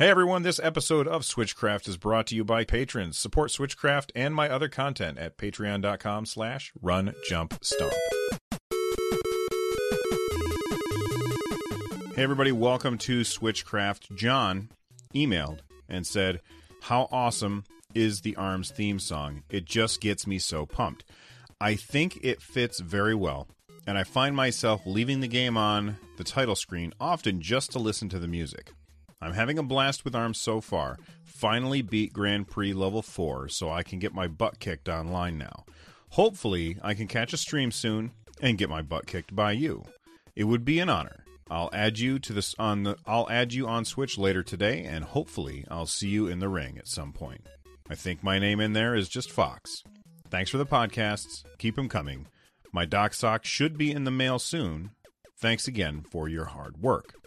Hey everyone, this episode of Switchcraft is brought to you by patrons. Support Switchcraft and my other content at patreon.com slash run jump stomp. Hey everybody, welcome to Switchcraft. John emailed and said, How awesome is the ARMS theme song? It just gets me so pumped. I think it fits very well, and I find myself leaving the game on the title screen often just to listen to the music. I'm having a blast with ARMS so far. Finally beat Grand Prix level 4, so I can get my butt kicked online now. Hopefully, I can catch a stream soon and get my butt kicked by you. It would be an honor. I'll add you to this on the I'll add you on Switch later today and hopefully I'll see you in the ring at some point. I think my name in there is just Fox. Thanks for the podcasts. Keep them coming. My dock sock should be in the mail soon. Thanks again for your hard work.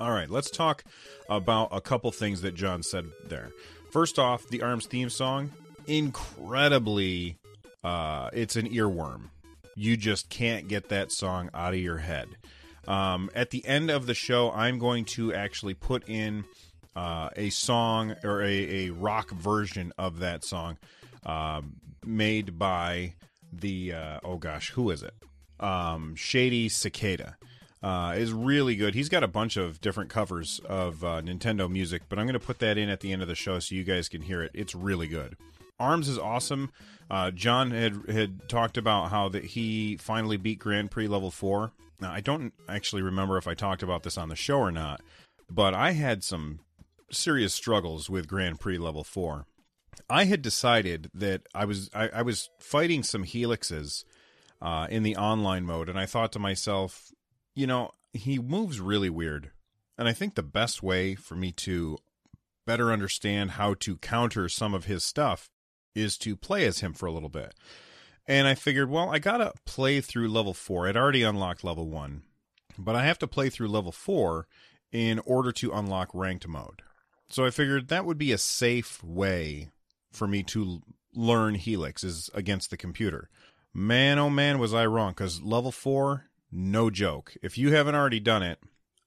All right, let's talk about a couple things that John said there. First off, the Arms theme song, incredibly, uh, it's an earworm. You just can't get that song out of your head. Um, at the end of the show, I'm going to actually put in uh, a song or a, a rock version of that song um, made by the, uh, oh gosh, who is it? Um, Shady Cicada uh, is really good. He's got a bunch of different covers of uh, Nintendo music, but I'm going to put that in at the end of the show so you guys can hear it. It's really good. Arms is awesome. Uh, John had had talked about how that he finally beat Grand Prix level four. Now I don't actually remember if I talked about this on the show or not, but I had some serious struggles with Grand Prix level four. I had decided that I was I, I was fighting some helixes uh, in the online mode, and I thought to myself, you know, he moves really weird. And I think the best way for me to better understand how to counter some of his stuff is to play as him for a little bit. And I figured, well, I got to play through level 4. I'd already unlocked level 1, but I have to play through level 4 in order to unlock ranked mode. So I figured that would be a safe way for me to learn Helix is against the computer. Man, oh man, was I wrong because level 4 no joke. If you haven't already done it,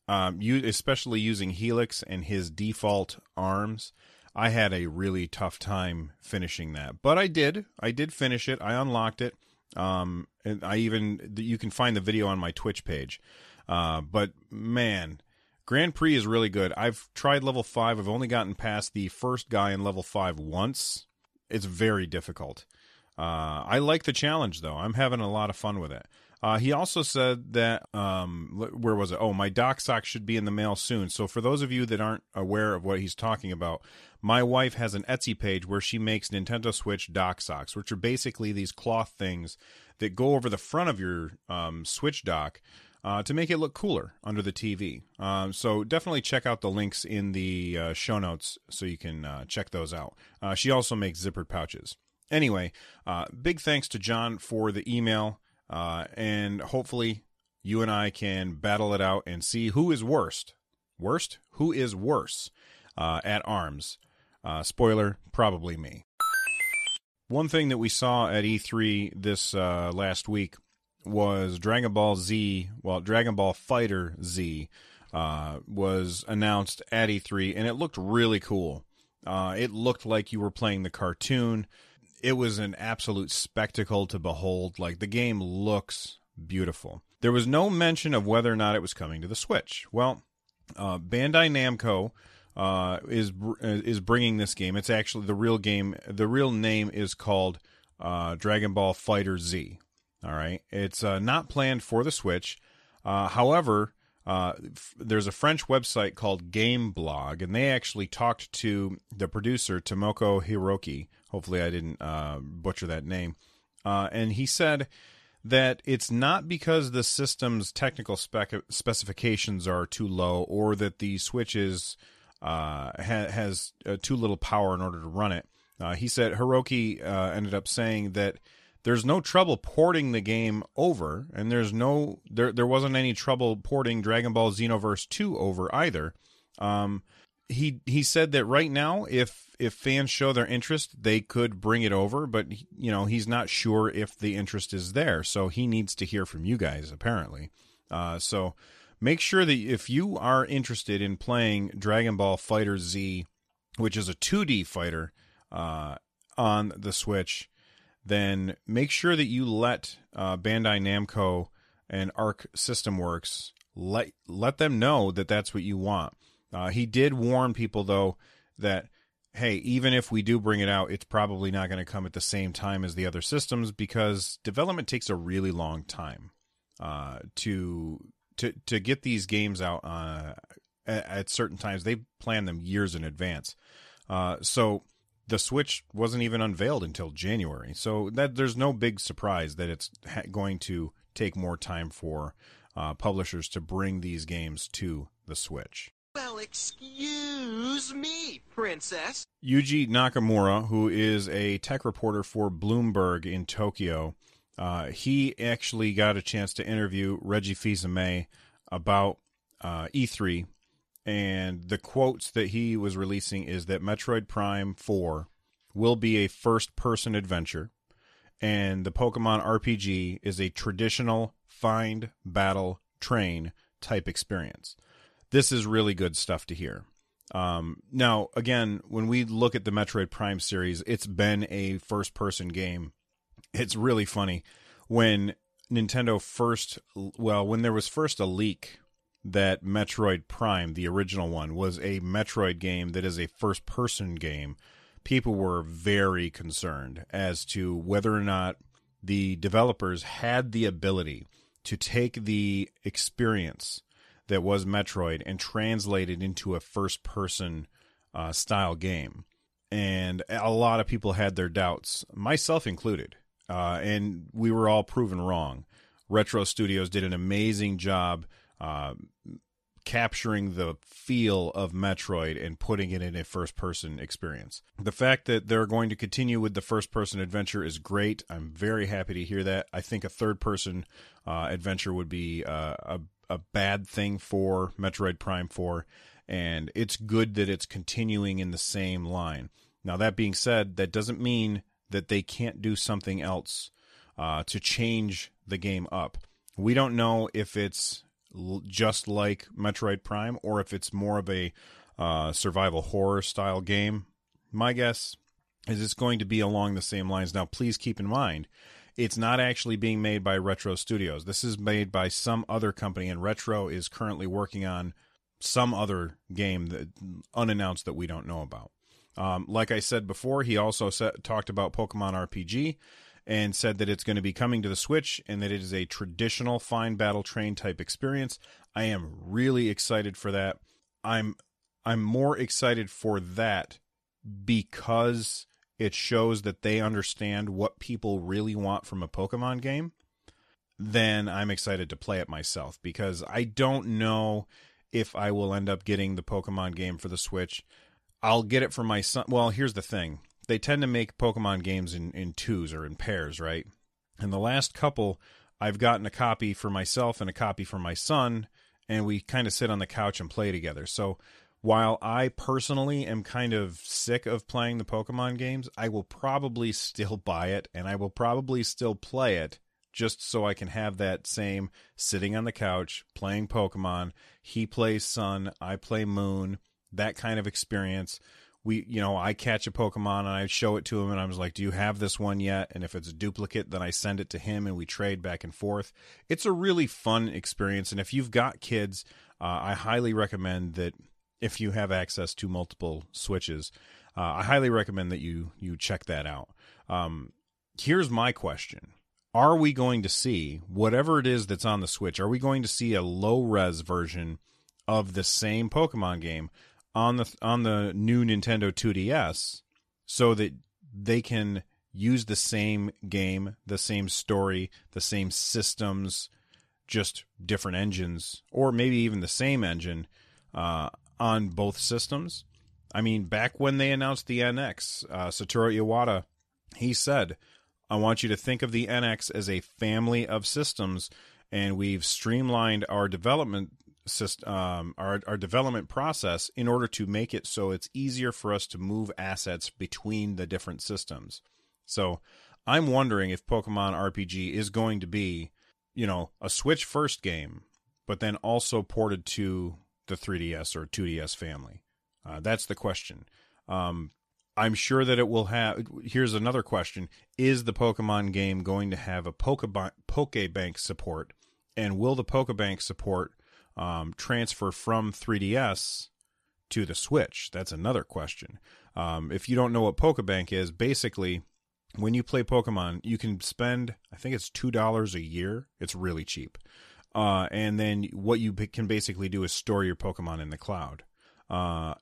um, you especially using Helix and his default arms, I had a really tough time finishing that. But I did. I did finish it. I unlocked it. Um, and I even you can find the video on my Twitch page. Uh, but man, Grand Prix is really good. I've tried level five. I've only gotten past the first guy in level five once. It's very difficult. Uh, I like the challenge though. I'm having a lot of fun with it. Uh, he also said that um, where was it? Oh, my dock sock should be in the mail soon. So for those of you that aren't aware of what he's talking about, my wife has an Etsy page where she makes Nintendo Switch dock socks, which are basically these cloth things that go over the front of your um, Switch dock. Uh, to make it look cooler under the TV. Um, so definitely check out the links in the uh, show notes so you can uh, check those out. Uh, she also makes zippered pouches. Anyway, uh, big thanks to John for the email. Uh, and hopefully, you and I can battle it out and see who is worst. Worst? Who is worse uh, at arms? Uh, spoiler, probably me. One thing that we saw at E3 this uh, last week was Dragon Ball Z, well, Dragon Ball Fighter Z uh, was announced at E3, and it looked really cool. Uh, it looked like you were playing the cartoon it was an absolute spectacle to behold. Like the game looks beautiful. There was no mention of whether or not it was coming to the Switch. Well, uh, Bandai Namco uh, is is bringing this game. It's actually the real game. The real name is called uh, Dragon Ball Fighter Z. All right, it's uh, not planned for the Switch. Uh, however, uh, f- there's a French website called Gameblog, and they actually talked to the producer Tomoko Hiroki. Hopefully, I didn't uh, butcher that name. Uh, and he said that it's not because the system's technical spec- specifications are too low or that the Switch is uh, ha- has uh, too little power in order to run it. Uh, he said Hiroki ended up saying that there's no trouble porting the game over, and there's no there there wasn't any trouble porting Dragon Ball Xenoverse 2 over either. Um, he he said that right now, if if fans show their interest, they could bring it over, but you know he's not sure if the interest is there, so he needs to hear from you guys apparently. Uh, so make sure that if you are interested in playing Dragon Ball Fighter Z, which is a 2D fighter uh, on the Switch, then make sure that you let uh, Bandai Namco and Arc System Works let let them know that that's what you want. Uh, he did warn people though that hey, even if we do bring it out, it's probably not going to come at the same time as the other systems because development takes a really long time uh, to to to get these games out uh, at, at, certain times. They plan them years in advance. Uh, so the Switch wasn't even unveiled until January. So that there's no big surprise that it's ha- going to take more time for uh, publishers to bring these games to the Switch. Well, excuse me, princess. Yuji Nakamura, who is a tech reporter for Bloomberg in Tokyo, uh, he actually got a chance to interview Reggie Fils-Aimé about uh, E3, and the quotes that he was releasing is that Metroid Prime 4 will be a first-person adventure, and the Pokemon RPG is a traditional find, battle, train type experience this is really good stuff to hear. Um, now, again, when we look at the Metroid Prime series, it's been a first person game. It's really funny. When Nintendo first, well, when there was first a leak that Metroid Prime, the original one, was a Metroid game that is a first person game, people were very concerned as to whether or not the developers had the ability to take the experience that was Metroid and translate it into a first person uh, style game. And a lot of people had their doubts, myself included. Uh, and we were all proven wrong. Retro Studios did an amazing job uh, capturing the feel of Metroid and putting it in a first person experience. The fact that they're going to continue with the first person adventure is great. I'm very happy to hear that. I think a third person uh, adventure would be uh, a a bad thing for Metroid Prime 4, and it's good that it's continuing in the same line. Now, that being said, that doesn't mean that they can't do something else uh, to change the game up. We don't know if it's just like Metroid Prime or if it's more of a uh, survival horror style game. My guess is it's going to be along the same lines. Now, please keep in mind it's not actually being made by Retro Studios. This is made by some other company, and Retro is currently working on some other game that unannounced that we don't know about. Um, like I said before, he also set, talked about Pokemon RPG and said that it's going to be coming to the Switch and that it is a traditional fine battle train type experience. I am really excited for that. I'm I'm more excited for that because it shows that they understand what people really want from a Pokemon game, then I'm excited to play it myself because I don't know if I will end up getting the Pokemon game for the Switch. I'll get it for my son. Well, here's the thing they tend to make Pokemon games in, in twos or in pairs, right? And the last couple, I've gotten a copy for myself and a copy for my son, and we kind of sit on the couch and play together. So while I personally am kind of sick of playing the Pokemon games, I will probably still buy it and I will probably still play it just so I can have that same sitting on the couch playing Pokemon. He plays Sun, I play Moon, that kind of experience. We, you know, I catch a Pokemon and I show it to him and I was like, Do you have this one yet? And if it's a duplicate, then I send it to him and we trade back and forth. It's a really fun experience. And if you've got kids, uh, I highly recommend that if you have access to multiple switches. Uh, I highly recommend that you you check that out. Um, here's my question: Are we going to see whatever it is that's on the Switch? Are we going to see a low res version of the same Pokemon game on the on the new Nintendo 2DS, so that they can use the same game, the same story, the same systems, just different engines, or maybe even the same engine? Uh, on both systems. I mean, back when they announced the NX, uh, Satoru Iwata, he said, I want you to think of the NX as a family of systems, and we've streamlined our development um, our, our development process in order to make it so it's easier for us to move assets between the different systems. So I'm wondering if Pokemon RPG is going to be, you know, a Switch first game, but then also ported to the 3DS or 2DS family. Uh, that's the question. Um, I'm sure that it will have. Here's another question: Is the Pokemon game going to have a Pokeba- Pokebank support, and will the Pokebank support um, transfer from 3DS to the Switch? That's another question. Um, if you don't know what Pokebank is, basically, when you play Pokemon, you can spend I think it's two dollars a year. It's really cheap, uh, and then what you can basically do is store your Pokemon in the cloud. Uh,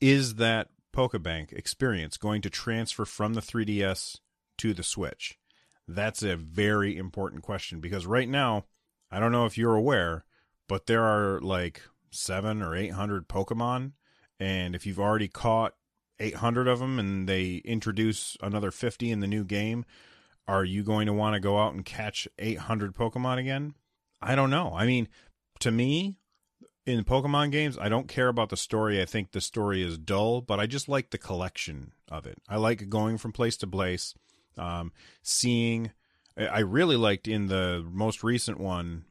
is that Pokebank experience going to transfer from the 3DS to the Switch? That's a very important question because right now, I don't know if you're aware, but there are like seven or 800 Pokemon. And if you've already caught 800 of them and they introduce another 50 in the new game, are you going to want to go out and catch 800 Pokemon again? I don't know. I mean, to me, in Pokemon games, I don't care about the story. I think the story is dull, but I just like the collection of it. I like going from place to place, um, seeing. I really liked in the most recent one,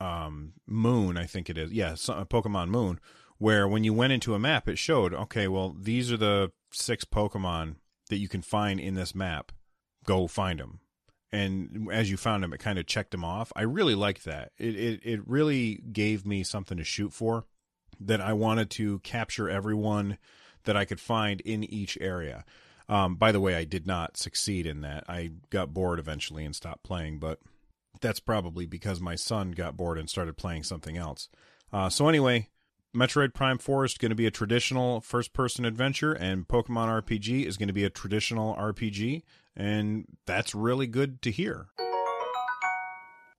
um, Moon. I think it is. Yeah, Pokemon Moon, where when you went into a map, it showed okay, well, these are the six Pokemon that you can find in this map. Go find them and as you found them, it kind of checked them off. I really liked that. It, it it really gave me something to shoot for. That I wanted to capture everyone that I could find in each area. Um, by the way, I did not succeed in that. I got bored eventually and stopped playing, but that's probably because my son got bored and started playing something else. Uh, so anyway, Metroid Prime 4 is going to be a traditional first person adventure, and Pokemon RPG is going to be a traditional RPG, and that's really good to hear.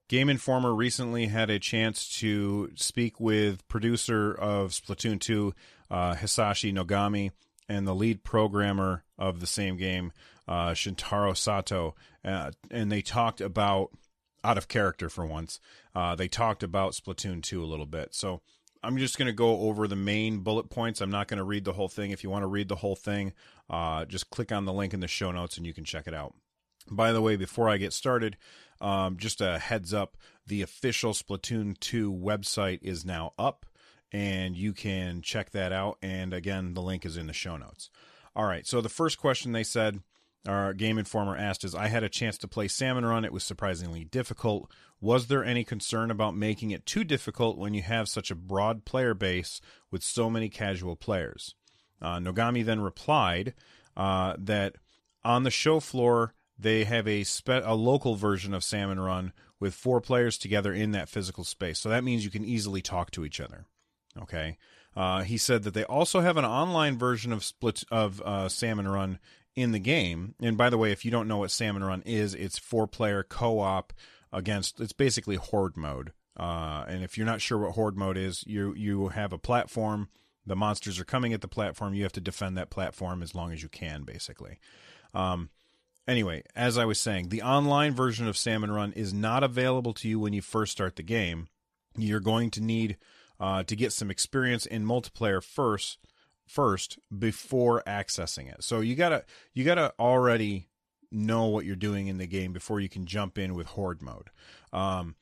Game Informer recently had a chance to speak with producer of Splatoon 2, uh, Hisashi Nogami, and the lead programmer of the same game, uh, Shintaro Sato, uh, and they talked about out of character for once. Uh, they talked about Splatoon 2 a little bit. So I'm just going to go over the main bullet points. I'm not going to read the whole thing. If you want to read the whole thing, uh, just click on the link in the show notes and you can check it out. By the way, before I get started, um, just a heads up the official Splatoon 2 website is now up, and you can check that out. And again, the link is in the show notes. All right, so the first question they said our Game Informer asked is I had a chance to play Salmon Run. It was surprisingly difficult. Was there any concern about making it too difficult when you have such a broad player base with so many casual players? Uh, Nogami then replied uh, that on the show floor, they have a, spe- a local version of Salmon Run with four players together in that physical space. So that means you can easily talk to each other. Okay. Uh, he said that they also have an online version of split of uh, Salmon Run in the game. And by the way, if you don't know what Salmon Run is, it's four player co op against. It's basically horde mode. Uh, and if you're not sure what horde mode is, you you have a platform. The monsters are coming at the platform. You have to defend that platform as long as you can, basically. Um, anyway, as I was saying, the online version of Salmon Run is not available to you when you first start the game. You're going to need uh, to get some experience in multiplayer first first before accessing it. So you gotta you gotta already know what you're doing in the game before you can jump in with horde mode. Um,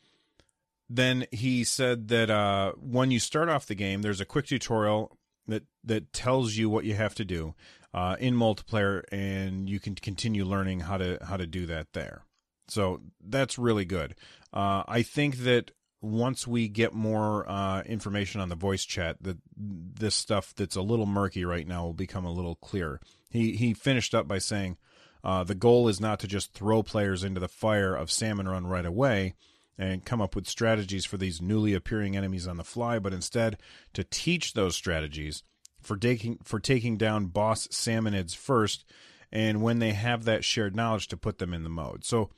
then he said that uh, when you start off the game, there's a quick tutorial that that tells you what you have to do uh, in multiplayer, and you can continue learning how to how to do that there. So that's really good. Uh, I think that once we get more uh, information on the voice chat, that this stuff that's a little murky right now will become a little clearer. He he finished up by saying, uh, the goal is not to just throw players into the fire of Salmon Run right away and come up with strategies for these newly appearing enemies on the fly, but instead to teach those strategies for taking for taking down boss salmonids first, and when they have that shared knowledge, to put them in the mode. So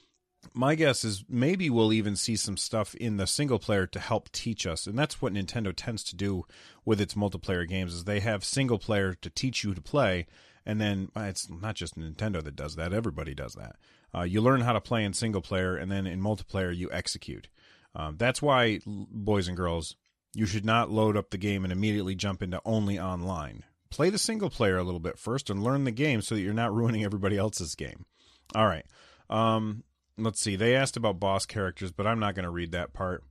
my guess is maybe we'll even see some stuff in the single player to help teach us and that's what nintendo tends to do with its multiplayer games is they have single player to teach you to play and then it's not just nintendo that does that everybody does that. Uh, you learn how to play in single player and then in multiplayer you execute. Um, that's why boys and girls you should not load up the game and immediately jump into only online. Play the single player a little bit first and learn the game so that you're not ruining everybody else's game. All right. Um, let's see. They asked about boss characters, but I'm not going to read that part.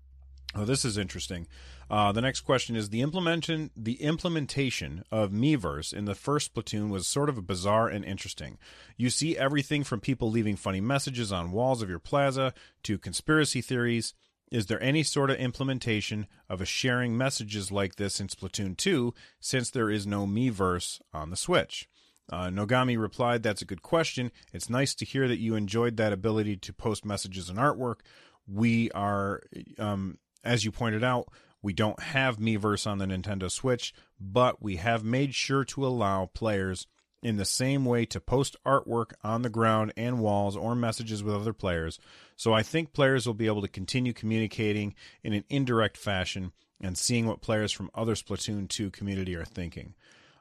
Oh, this is interesting. Uh, the next question is the implementation the implementation of Miiverse in the first Splatoon was sort of bizarre and interesting. You see everything from people leaving funny messages on walls of your plaza to conspiracy theories. Is there any sort of implementation of a sharing messages like this in Splatoon 2 since there is no Miiverse on the Switch? Uh, Nogami replied, That's a good question. It's nice to hear that you enjoyed that ability to post messages and artwork. We are, um, as you pointed out, we don't have Miiverse on the Nintendo Switch, but we have made sure to allow players in the same way to post artwork on the ground and walls or messages with other players. So I think players will be able to continue communicating in an indirect fashion and seeing what players from other Splatoon 2 community are thinking.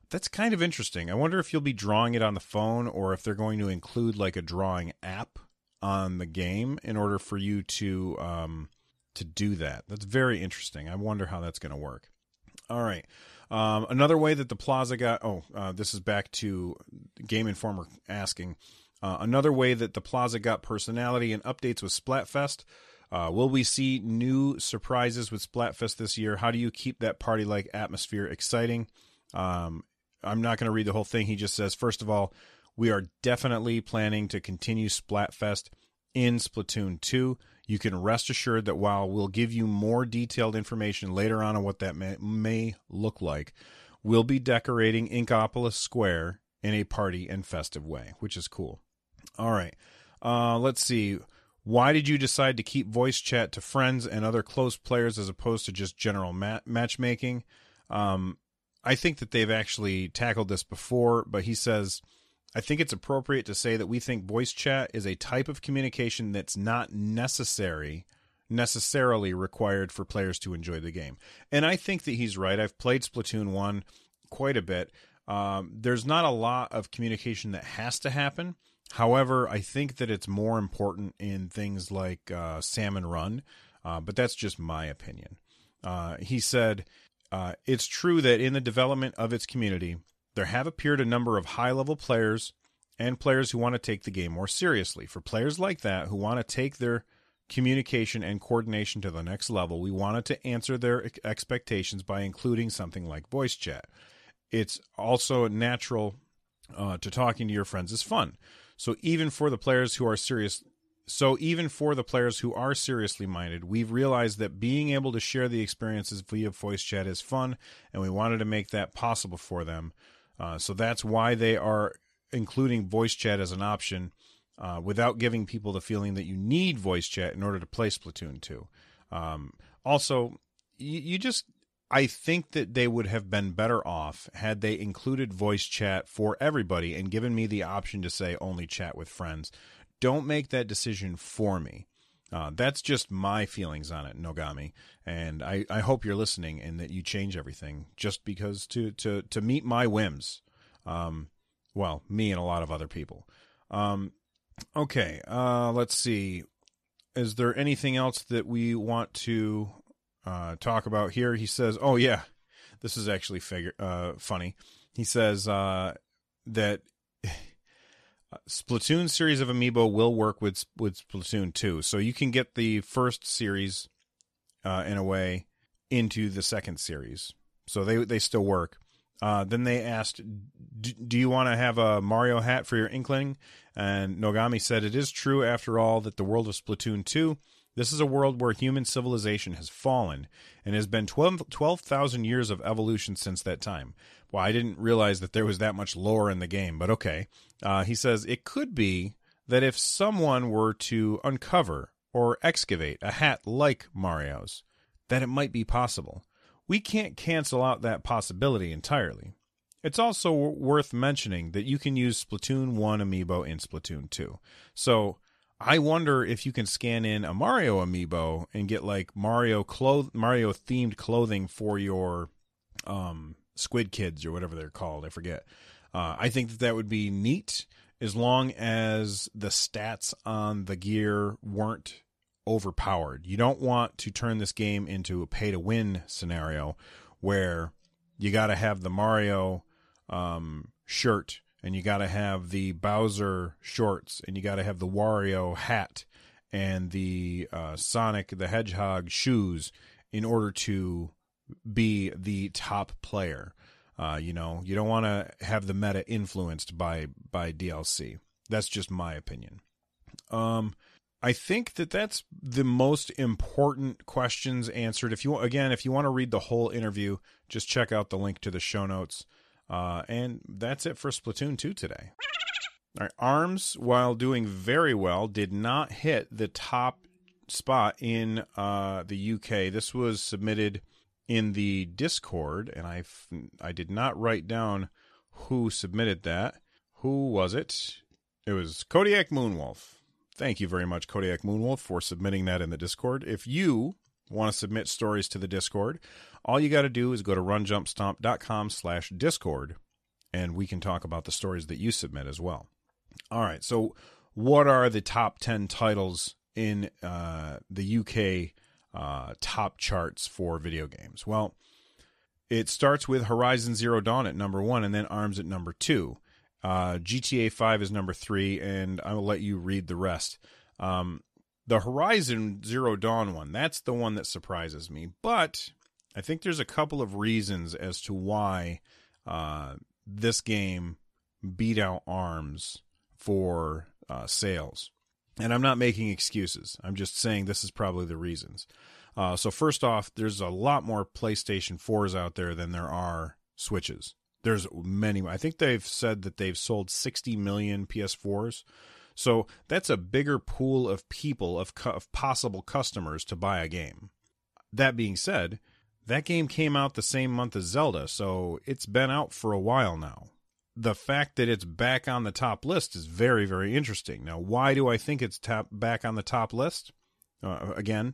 That's kind of interesting. I wonder if you'll be drawing it on the phone or if they're going to include like a drawing app on the game in order for you to um, to do that. That's very interesting. I wonder how that's going to work. All right. Um, another way that the plaza got oh uh, this is back to Game Informer asking uh, another way that the plaza got personality and updates with Splatfest. Uh, will we see new surprises with Splatfest this year? How do you keep that party like atmosphere exciting? Um, I'm not going to read the whole thing. He just says, first of all, we are definitely planning to continue Splatfest in Splatoon 2. You can rest assured that while we'll give you more detailed information later on on what that may, may look like, we'll be decorating Inkopolis Square in a party and festive way, which is cool. All right. Uh, let's see. Why did you decide to keep voice chat to friends and other close players as opposed to just general mat- matchmaking? Um, I think that they've actually tackled this before, but he says, I think it's appropriate to say that we think voice chat is a type of communication that's not necessary necessarily required for players to enjoy the game. And I think that he's right. I've played Splatoon 1 quite a bit. Um, there's not a lot of communication that has to happen. However, I think that it's more important in things like uh, Salmon Run, uh, but that's just my opinion. Uh, he said, uh, it's true that in the development of its community, there have appeared a number of high level players and players who want to take the game more seriously. For players like that who want to take their communication and coordination to the next level, we wanted to answer their expectations by including something like voice chat. It's also natural uh, to talking to your friends is fun. So even for the players who are serious so, even for the players who are seriously minded, we've realized that being able to share the experiences via voice chat is fun, and we wanted to make that possible for them. Uh, so, that's why they are including voice chat as an option uh, without giving people the feeling that you need voice chat in order to play Splatoon 2. Um, also, you, you just I think that they would have been better off had they included voice chat for everybody and given me the option to say only chat with friends don't make that decision for me. Uh, that's just my feelings on it, Nogami, and I, I hope you're listening and that you change everything just because to to to meet my whims. Um, well, me and a lot of other people. Um, okay, uh, let's see. Is there anything else that we want to uh, talk about here? He says, "Oh yeah, this is actually figure uh, funny." He says uh, that Splatoon series of amiibo will work with with Splatoon 2. So you can get the first series uh, in a way into the second series. So they they still work. Uh, then they asked, "Do you want to have a Mario hat for your Inkling?" And Nogami said, "It is true, after all, that the world of Splatoon 2 this is a world where human civilization has fallen and has been 12,000 12, years of evolution since that time. Well, I didn't realize that there was that much lore in the game, but okay. Uh, he says it could be that if someone were to uncover or excavate a hat like Mario's, that it might be possible. We can't cancel out that possibility entirely. It's also worth mentioning that you can use Splatoon 1 amiibo in Splatoon 2. So I wonder if you can scan in a Mario amiibo and get like Mario cloth Mario themed clothing for your um, Squid Kids or whatever they're called. I forget. Uh, I think that that would be neat as long as the stats on the gear weren't overpowered. You don't want to turn this game into a pay to win scenario where you got to have the Mario um, shirt and you got to have the Bowser shorts and you got to have the Wario hat and the uh, Sonic the Hedgehog shoes in order to be the top player. Uh, you know, you don't want to have the meta influenced by by DLC. That's just my opinion. Um, I think that that's the most important questions answered. If you again, if you want to read the whole interview, just check out the link to the show notes. Uh, and that's it for Splatoon 2 today. All right, Arms, while doing very well, did not hit the top spot in uh, the UK. This was submitted in the Discord, and I I did not write down who submitted that. Who was it? It was Kodiak Moonwolf. Thank you very much, Kodiak Moonwolf, for submitting that in the Discord. If you want to submit stories to the Discord, all you got to do is go to runjumpstomp.com slash Discord, and we can talk about the stories that you submit as well. All right, so what are the top 10 titles in uh, the UK uh, top charts for video games? Well, it starts with Horizon Zero Dawn at number one, and then ARMS at number two. Uh, GTA 5 is number three, and I will let you read the rest. Um, the Horizon Zero Dawn one, that's the one that surprises me. But I think there's a couple of reasons as to why uh, this game beat out ARMS for uh, sales. And I'm not making excuses. I'm just saying this is probably the reasons. Uh, so, first off, there's a lot more PlayStation 4s out there than there are Switches. There's many. I think they've said that they've sold 60 million PS4s. So that's a bigger pool of people, of, of possible customers to buy a game. That being said, that game came out the same month as Zelda, so it's been out for a while now. The fact that it's back on the top list is very, very interesting. Now, why do I think it's top, back on the top list? Uh, again,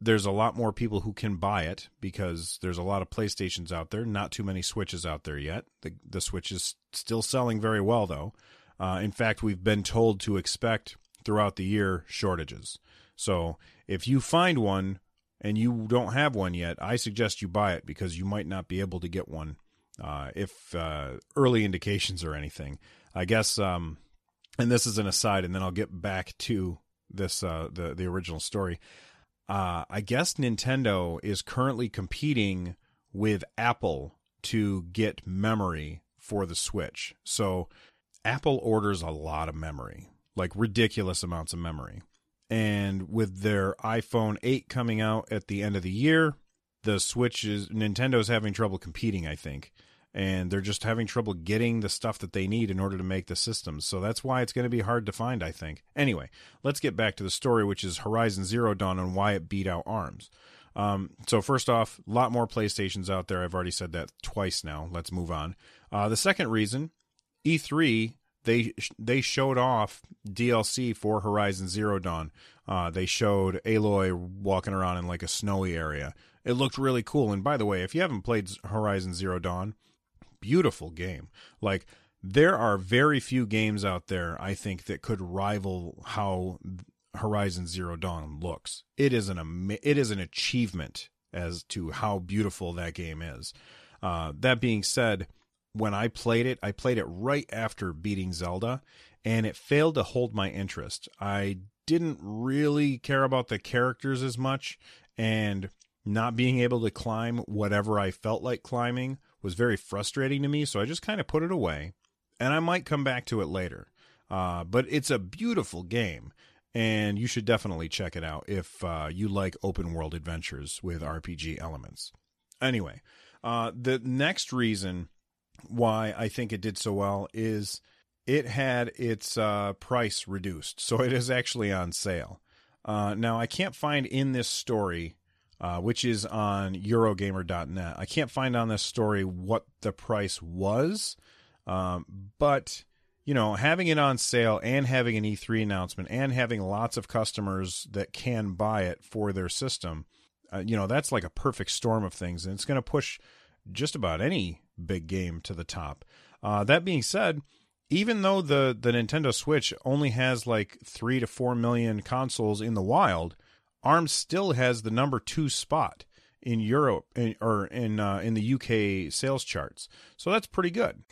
there's a lot more people who can buy it because there's a lot of PlayStations out there, not too many Switches out there yet. The, the Switch is still selling very well, though. Uh, in fact, we've been told to expect throughout the year shortages. So if you find one and you don't have one yet, I suggest you buy it because you might not be able to get one uh, if uh, early indications or anything. I guess, um, and this is an aside, and then I'll get back to this uh, the the original story. Uh, I guess Nintendo is currently competing with Apple to get memory for the Switch. So Apple orders a lot of memory, like ridiculous amounts of memory. And with their iPhone 8 coming out at the end of the year, the Switch is Nintendo's having trouble competing, I think. And they're just having trouble getting the stuff that they need in order to make the systems. So that's why it's going to be hard to find, I think. Anyway, let's get back to the story, which is Horizon Zero Dawn and why it beat out ARMS. Um, so first off, a lot more PlayStations out there. I've already said that twice now. Let's move on. Uh, the second reason E3 they they showed off DLC for Horizon Zero Dawn. Uh, they showed Aloy walking around in like a snowy area. It looked really cool. And by the way, if you haven't played Horizon Zero Dawn, beautiful game. Like there are very few games out there I think that could rival how Horizon Zero Dawn looks. It is an it is an achievement as to how beautiful that game is. Uh, that being said, when I played it, I played it right after beating Zelda, and it failed to hold my interest. I didn't really care about the characters as much, and not being able to climb whatever I felt like climbing was very frustrating to me. So I just kind of put it away, and I might come back to it later. Uh, but it's a beautiful game, and you should definitely check it out if uh, you like open world adventures with RPG elements. Anyway, uh, the next reason why I think it did so well is it had its uh, price reduced, so it is actually on sale. Uh, now I can't find in this story, uh, which is on Eurogamer.net. I can't find on this story what the price was, um, but you know, having it on sale and having an E3 announcement and having lots of customers that can buy it for their system, uh, you know, that's like a perfect storm of things. And it's going to push just about any big game to the top. Uh, that being said, even though the, the Nintendo Switch only has like three to four million consoles in the wild, ARMS still has the number two spot in Europe in, or in uh, in the UK sales charts. So that's pretty good.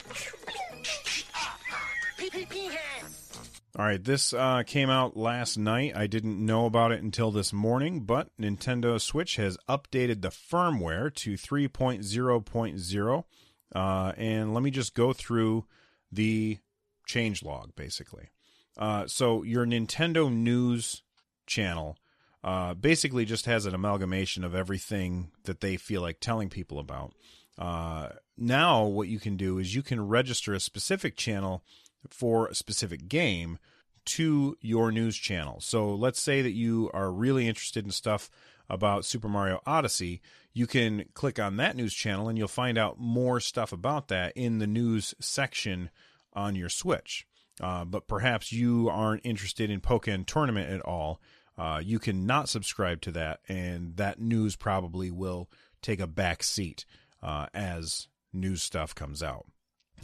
All right, this uh, came out last night. I didn't know about it until this morning, but Nintendo Switch has updated the firmware to 3.0.0. Uh, and let me just go through the change log, basically. Uh, so, your Nintendo News channel uh, basically just has an amalgamation of everything that they feel like telling people about. Uh, now, what you can do is you can register a specific channel for a specific game to your news channel. So let's say that you are really interested in stuff about Super Mario Odyssey, you can click on that news channel and you'll find out more stuff about that in the news section on your Switch. Uh, but perhaps you aren't interested in Pokken Tournament at all. Uh, you can not subscribe to that, and that news probably will take a back seat uh, as news stuff comes out.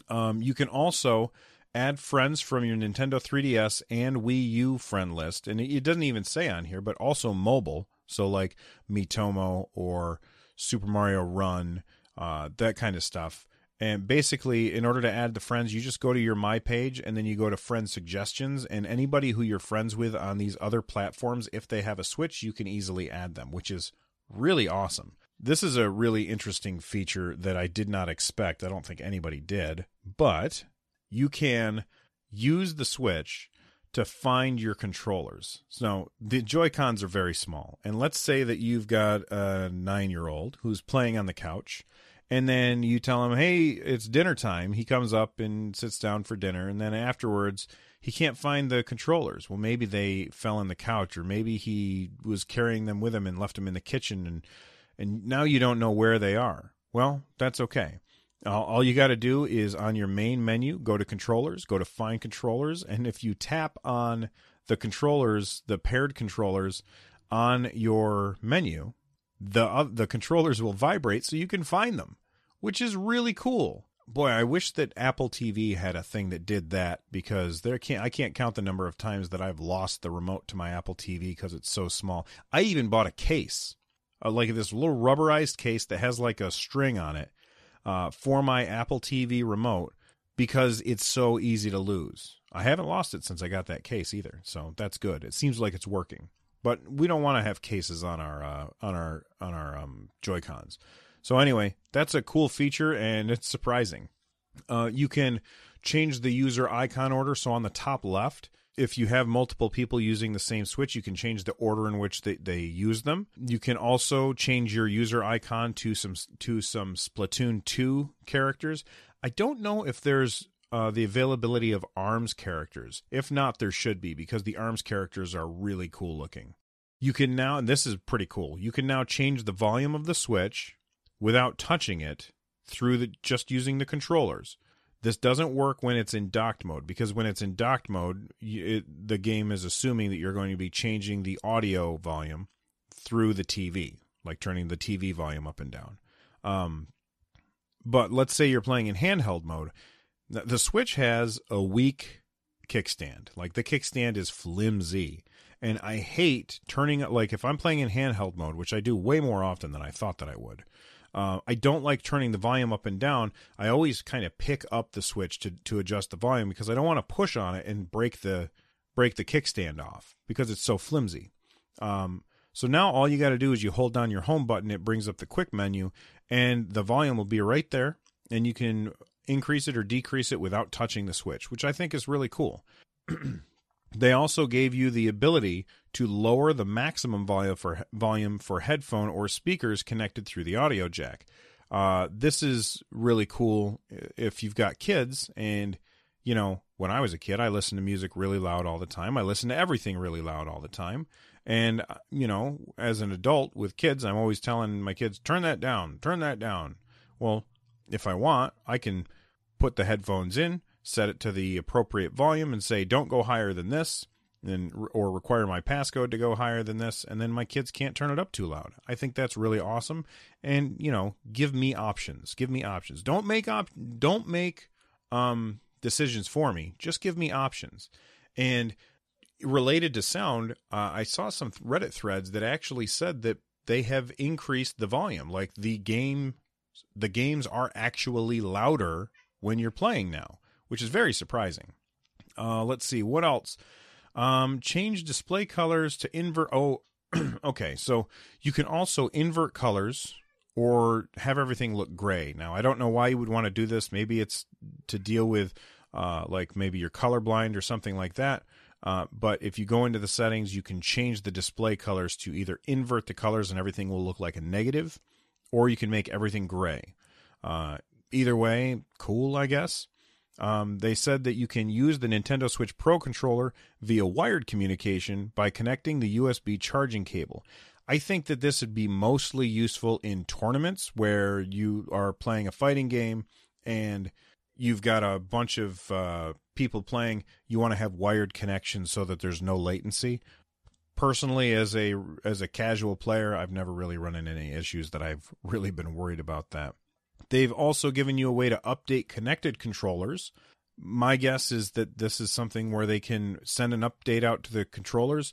Um, you can also add friends from your Nintendo 3DS and Wii U friend list. And it doesn't even say on here, but also mobile. So, like Miitomo or Super Mario Run, uh, that kind of stuff. And basically, in order to add the friends, you just go to your My page and then you go to friend suggestions. And anybody who you're friends with on these other platforms, if they have a Switch, you can easily add them, which is really awesome. This is a really interesting feature that I did not expect. I don't think anybody did, but you can use the Switch to find your controllers. So the Joy Cons are very small. And let's say that you've got a nine year old who's playing on the couch. And then you tell him, hey, it's dinner time. He comes up and sits down for dinner. And then afterwards, he can't find the controllers. Well, maybe they fell in the couch, or maybe he was carrying them with him and left them in the kitchen. And, and now you don't know where they are. Well, that's okay all you got to do is on your main menu, go to controllers, go to find controllers, and if you tap on the controllers, the paired controllers on your menu, the uh, the controllers will vibrate so you can find them, which is really cool. Boy, I wish that Apple TV had a thing that did that because there can't I can't count the number of times that I've lost the remote to my Apple TV because it's so small. I even bought a case, uh, like this little rubberized case that has like a string on it uh, for my Apple TV remote because it's so easy to lose. I haven't lost it since I got that case either, so that's good. It seems like it's working, but we don't want to have cases on our uh, on our on our um, Joy Cons. So anyway, that's a cool feature and it's surprising. Uh, you can change the user icon order. So on the top left, if you have multiple people using the same switch, you can change the order in which they, they use them. You can also change your user icon to some to some Splatoon 2 characters. I don't know if there's uh, the availability of ARMS characters. If not, there should be because the ARMS characters are really cool looking. You can now, and this is pretty cool. You can now change the volume of the switch without touching it through the just using the controllers. This doesn't work when it's in docked mode because when it's in docked mode, it, the game is assuming that you're going to be changing the audio volume through the TV, like turning the TV volume up and down. Um, but let's say you're playing in handheld mode. The Switch has a weak kickstand. Like the kickstand is flimsy. And I hate turning it like if I'm playing in handheld mode, which I do way more often than I thought that I would. Uh, I don't like turning the volume up and down. I always kind of pick up the switch to to adjust the volume because I don't want to push on it and break the break the kickstand off because it's so flimsy. Um, so now all you got to do is you hold down your home button. It brings up the quick menu, and the volume will be right there, and you can increase it or decrease it without touching the switch, which I think is really cool. They also gave you the ability to lower the maximum volume for volume for headphone or speakers connected through the audio jack. Uh, this is really cool if you've got kids and you know when i was a kid i listened to music really loud all the time. I listened to everything really loud all the time. And uh, you know as an adult with kids i'm always telling my kids turn that down turn that down. Well if i want i can put the headphones in set it to the appropriate volume, and say, don't go higher than this, and, or require my passcode to go higher than this, and then my kids can't turn it up too loud. I think that's really awesome. And, you know, give me options. Give me options. Don't make op- don't make um, decisions for me. Just give me options. And related to sound, uh, I saw some Reddit threads that actually said that they have increased the volume. Like the game, the games are actually louder when you're playing now, which is very surprising. Uh, let's see what else. Um, change display colors to invert. Oh, okay. So you can also invert colors or have everything look gray. Now, I don't know why you would want to do this. Maybe it's to deal with, uh, like maybe you're colorblind or something like that. Uh, but if you go into the settings, you can change the display colors to either invert the colors and everything will look like a negative, or you can make everything gray. Uh, either way, cool, I guess. Um, they said that you can use the Nintendo Switch Pro controller via wired communication by connecting the USB charging cable. I think that this would be mostly useful in tournaments where you are playing a fighting game and you've got a bunch of uh, people playing, you want to have wired connections so that there's no latency. Personally, as a as a casual player, I've never really run into any issues that I've really been worried about that. They've also given you a way to update connected controllers. My guess is that this is something where they can send an update out to the controllers.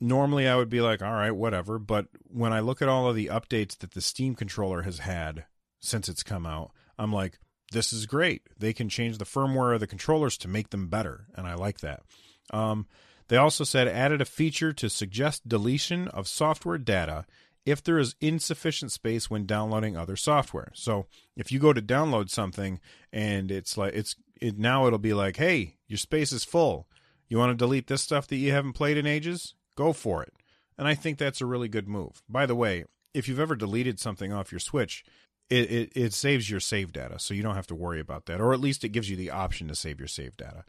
Normally, I would be like, all right, whatever. But when I look at all of the updates that the Steam controller has had since it's come out, I'm like, this is great. They can change the firmware of the controllers to make them better, and I like that. Um, they also said added a feature to suggest deletion of software data if there is insufficient space when downloading other software. So if you go to download something and it's like it's it now it'll be like, hey, your space is full. You want to delete this stuff that you haven't played in ages? Go for it. And I think that's a really good move. By the way, if you've ever deleted something off your Switch, it, it, it saves your save data, so you don't have to worry about that, or at least it gives you the option to save your save data.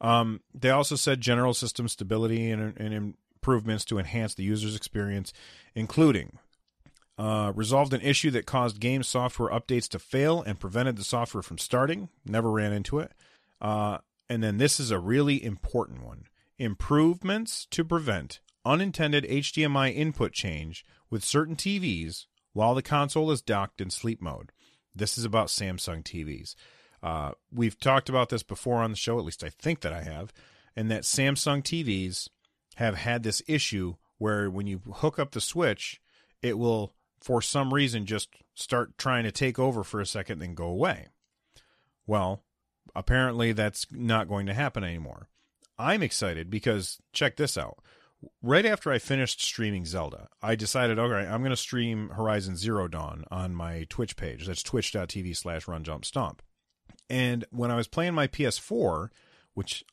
Um, they also said general system stability and, and, improvements to enhance the user's experience, including uh, resolved an issue that caused game software updates to fail and prevented the software from starting. Never ran into it. Uh, and then this is a really important one improvements to prevent unintended HDMI input change with certain TVs while the console is docked in sleep mode. This is about Samsung TVs. Uh, we've talked about this before on the show, at least I think that I have, and that Samsung TVs have had this issue where when you hook up the switch, it will, for some reason, just start trying to take over for a second, then go away. Well, apparently that's not going to happen anymore. I'm excited because check this out right after I finished streaming Zelda, I decided, okay, I'm going to stream Horizon Zero Dawn on my Twitch page. That's twitch.tv slash run jump stomp. And when I was playing my PS4, which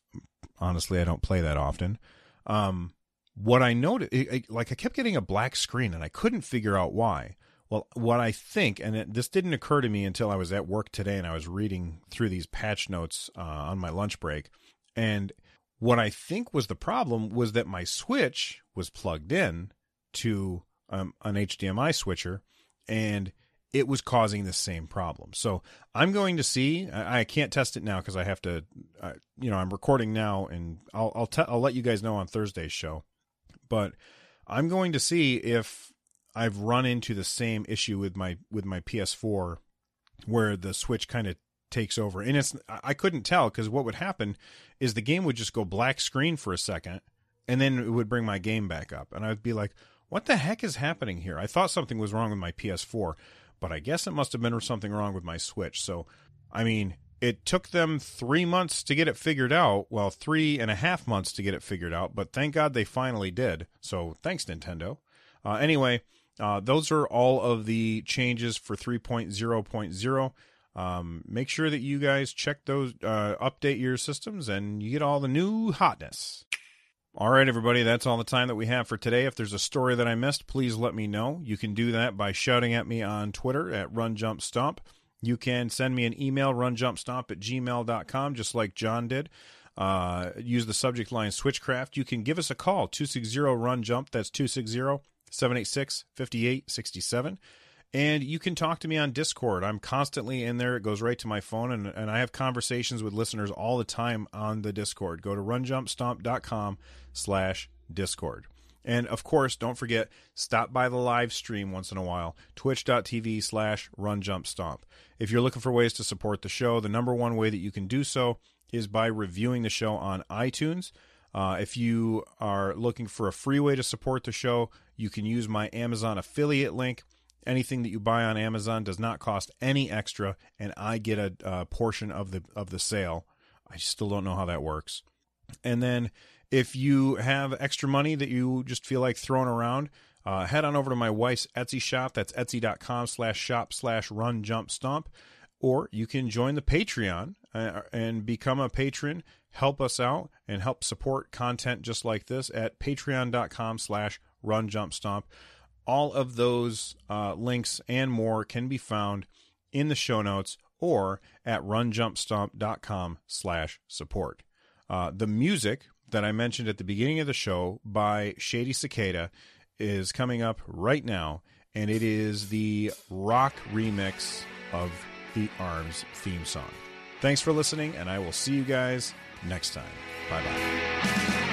honestly I don't play that often, um, what I noticed, like I kept getting a black screen and I couldn't figure out why. Well, what I think, and it, this didn't occur to me until I was at work today and I was reading through these patch notes uh, on my lunch break, and what I think was the problem was that my switch was plugged in to um, an HDMI switcher and it was causing the same problem. So I'm going to see. I, I can't test it now because I have to. Uh, you know, I'm recording now, and I'll I'll, te- I'll let you guys know on Thursday's show. But I'm going to see if I've run into the same issue with my with my PS4, where the switch kind of takes over. And it's I couldn't tell because what would happen is the game would just go black screen for a second, and then it would bring my game back up, and I'd be like, "What the heck is happening here?" I thought something was wrong with my PS4, but I guess it must have been something wrong with my Switch. So, I mean, it took them three months to get it figured out. Well, three and a half months to get it figured out, but thank God they finally did. So, thanks, Nintendo. Uh, anyway, uh, those are all of the changes for 3.0.0. Um, make sure that you guys check those, uh, update your systems, and you get all the new hotness. All right, everybody, that's all the time that we have for today. If there's a story that I missed, please let me know. You can do that by shouting at me on Twitter at RunJumpStomp. You can send me an email, runjumpstomp at gmail.com, just like John did. Uh, use the subject line Switchcraft. You can give us a call, 260 Run Jump. That's 260 786 5867. And you can talk to me on Discord. I'm constantly in there. It goes right to my phone, and, and I have conversations with listeners all the time on the Discord. Go to runjumpstomp.com slash Discord. And of course, don't forget, stop by the live stream once in a while, twitch.tv slash runjumpstomp. If you're looking for ways to support the show, the number one way that you can do so is by reviewing the show on iTunes. Uh, if you are looking for a free way to support the show, you can use my Amazon affiliate link. Anything that you buy on Amazon does not cost any extra, and I get a, a portion of the of the sale. I still don't know how that works. And then if you have extra money that you just feel like throwing around, uh, head on over to my wife's Etsy shop. That's etsy.com slash shop slash run jump stomp. Or you can join the Patreon uh, and become a patron, help us out, and help support content just like this at patreon.com slash run jump stomp. All of those uh, links and more can be found in the show notes or at runjumpstomp.com slash support. Uh, the music that I mentioned at the beginning of the show by Shady Cicada is coming up right now, and it is the rock remix of the Arms theme song. Thanks for listening, and I will see you guys next time. Bye bye.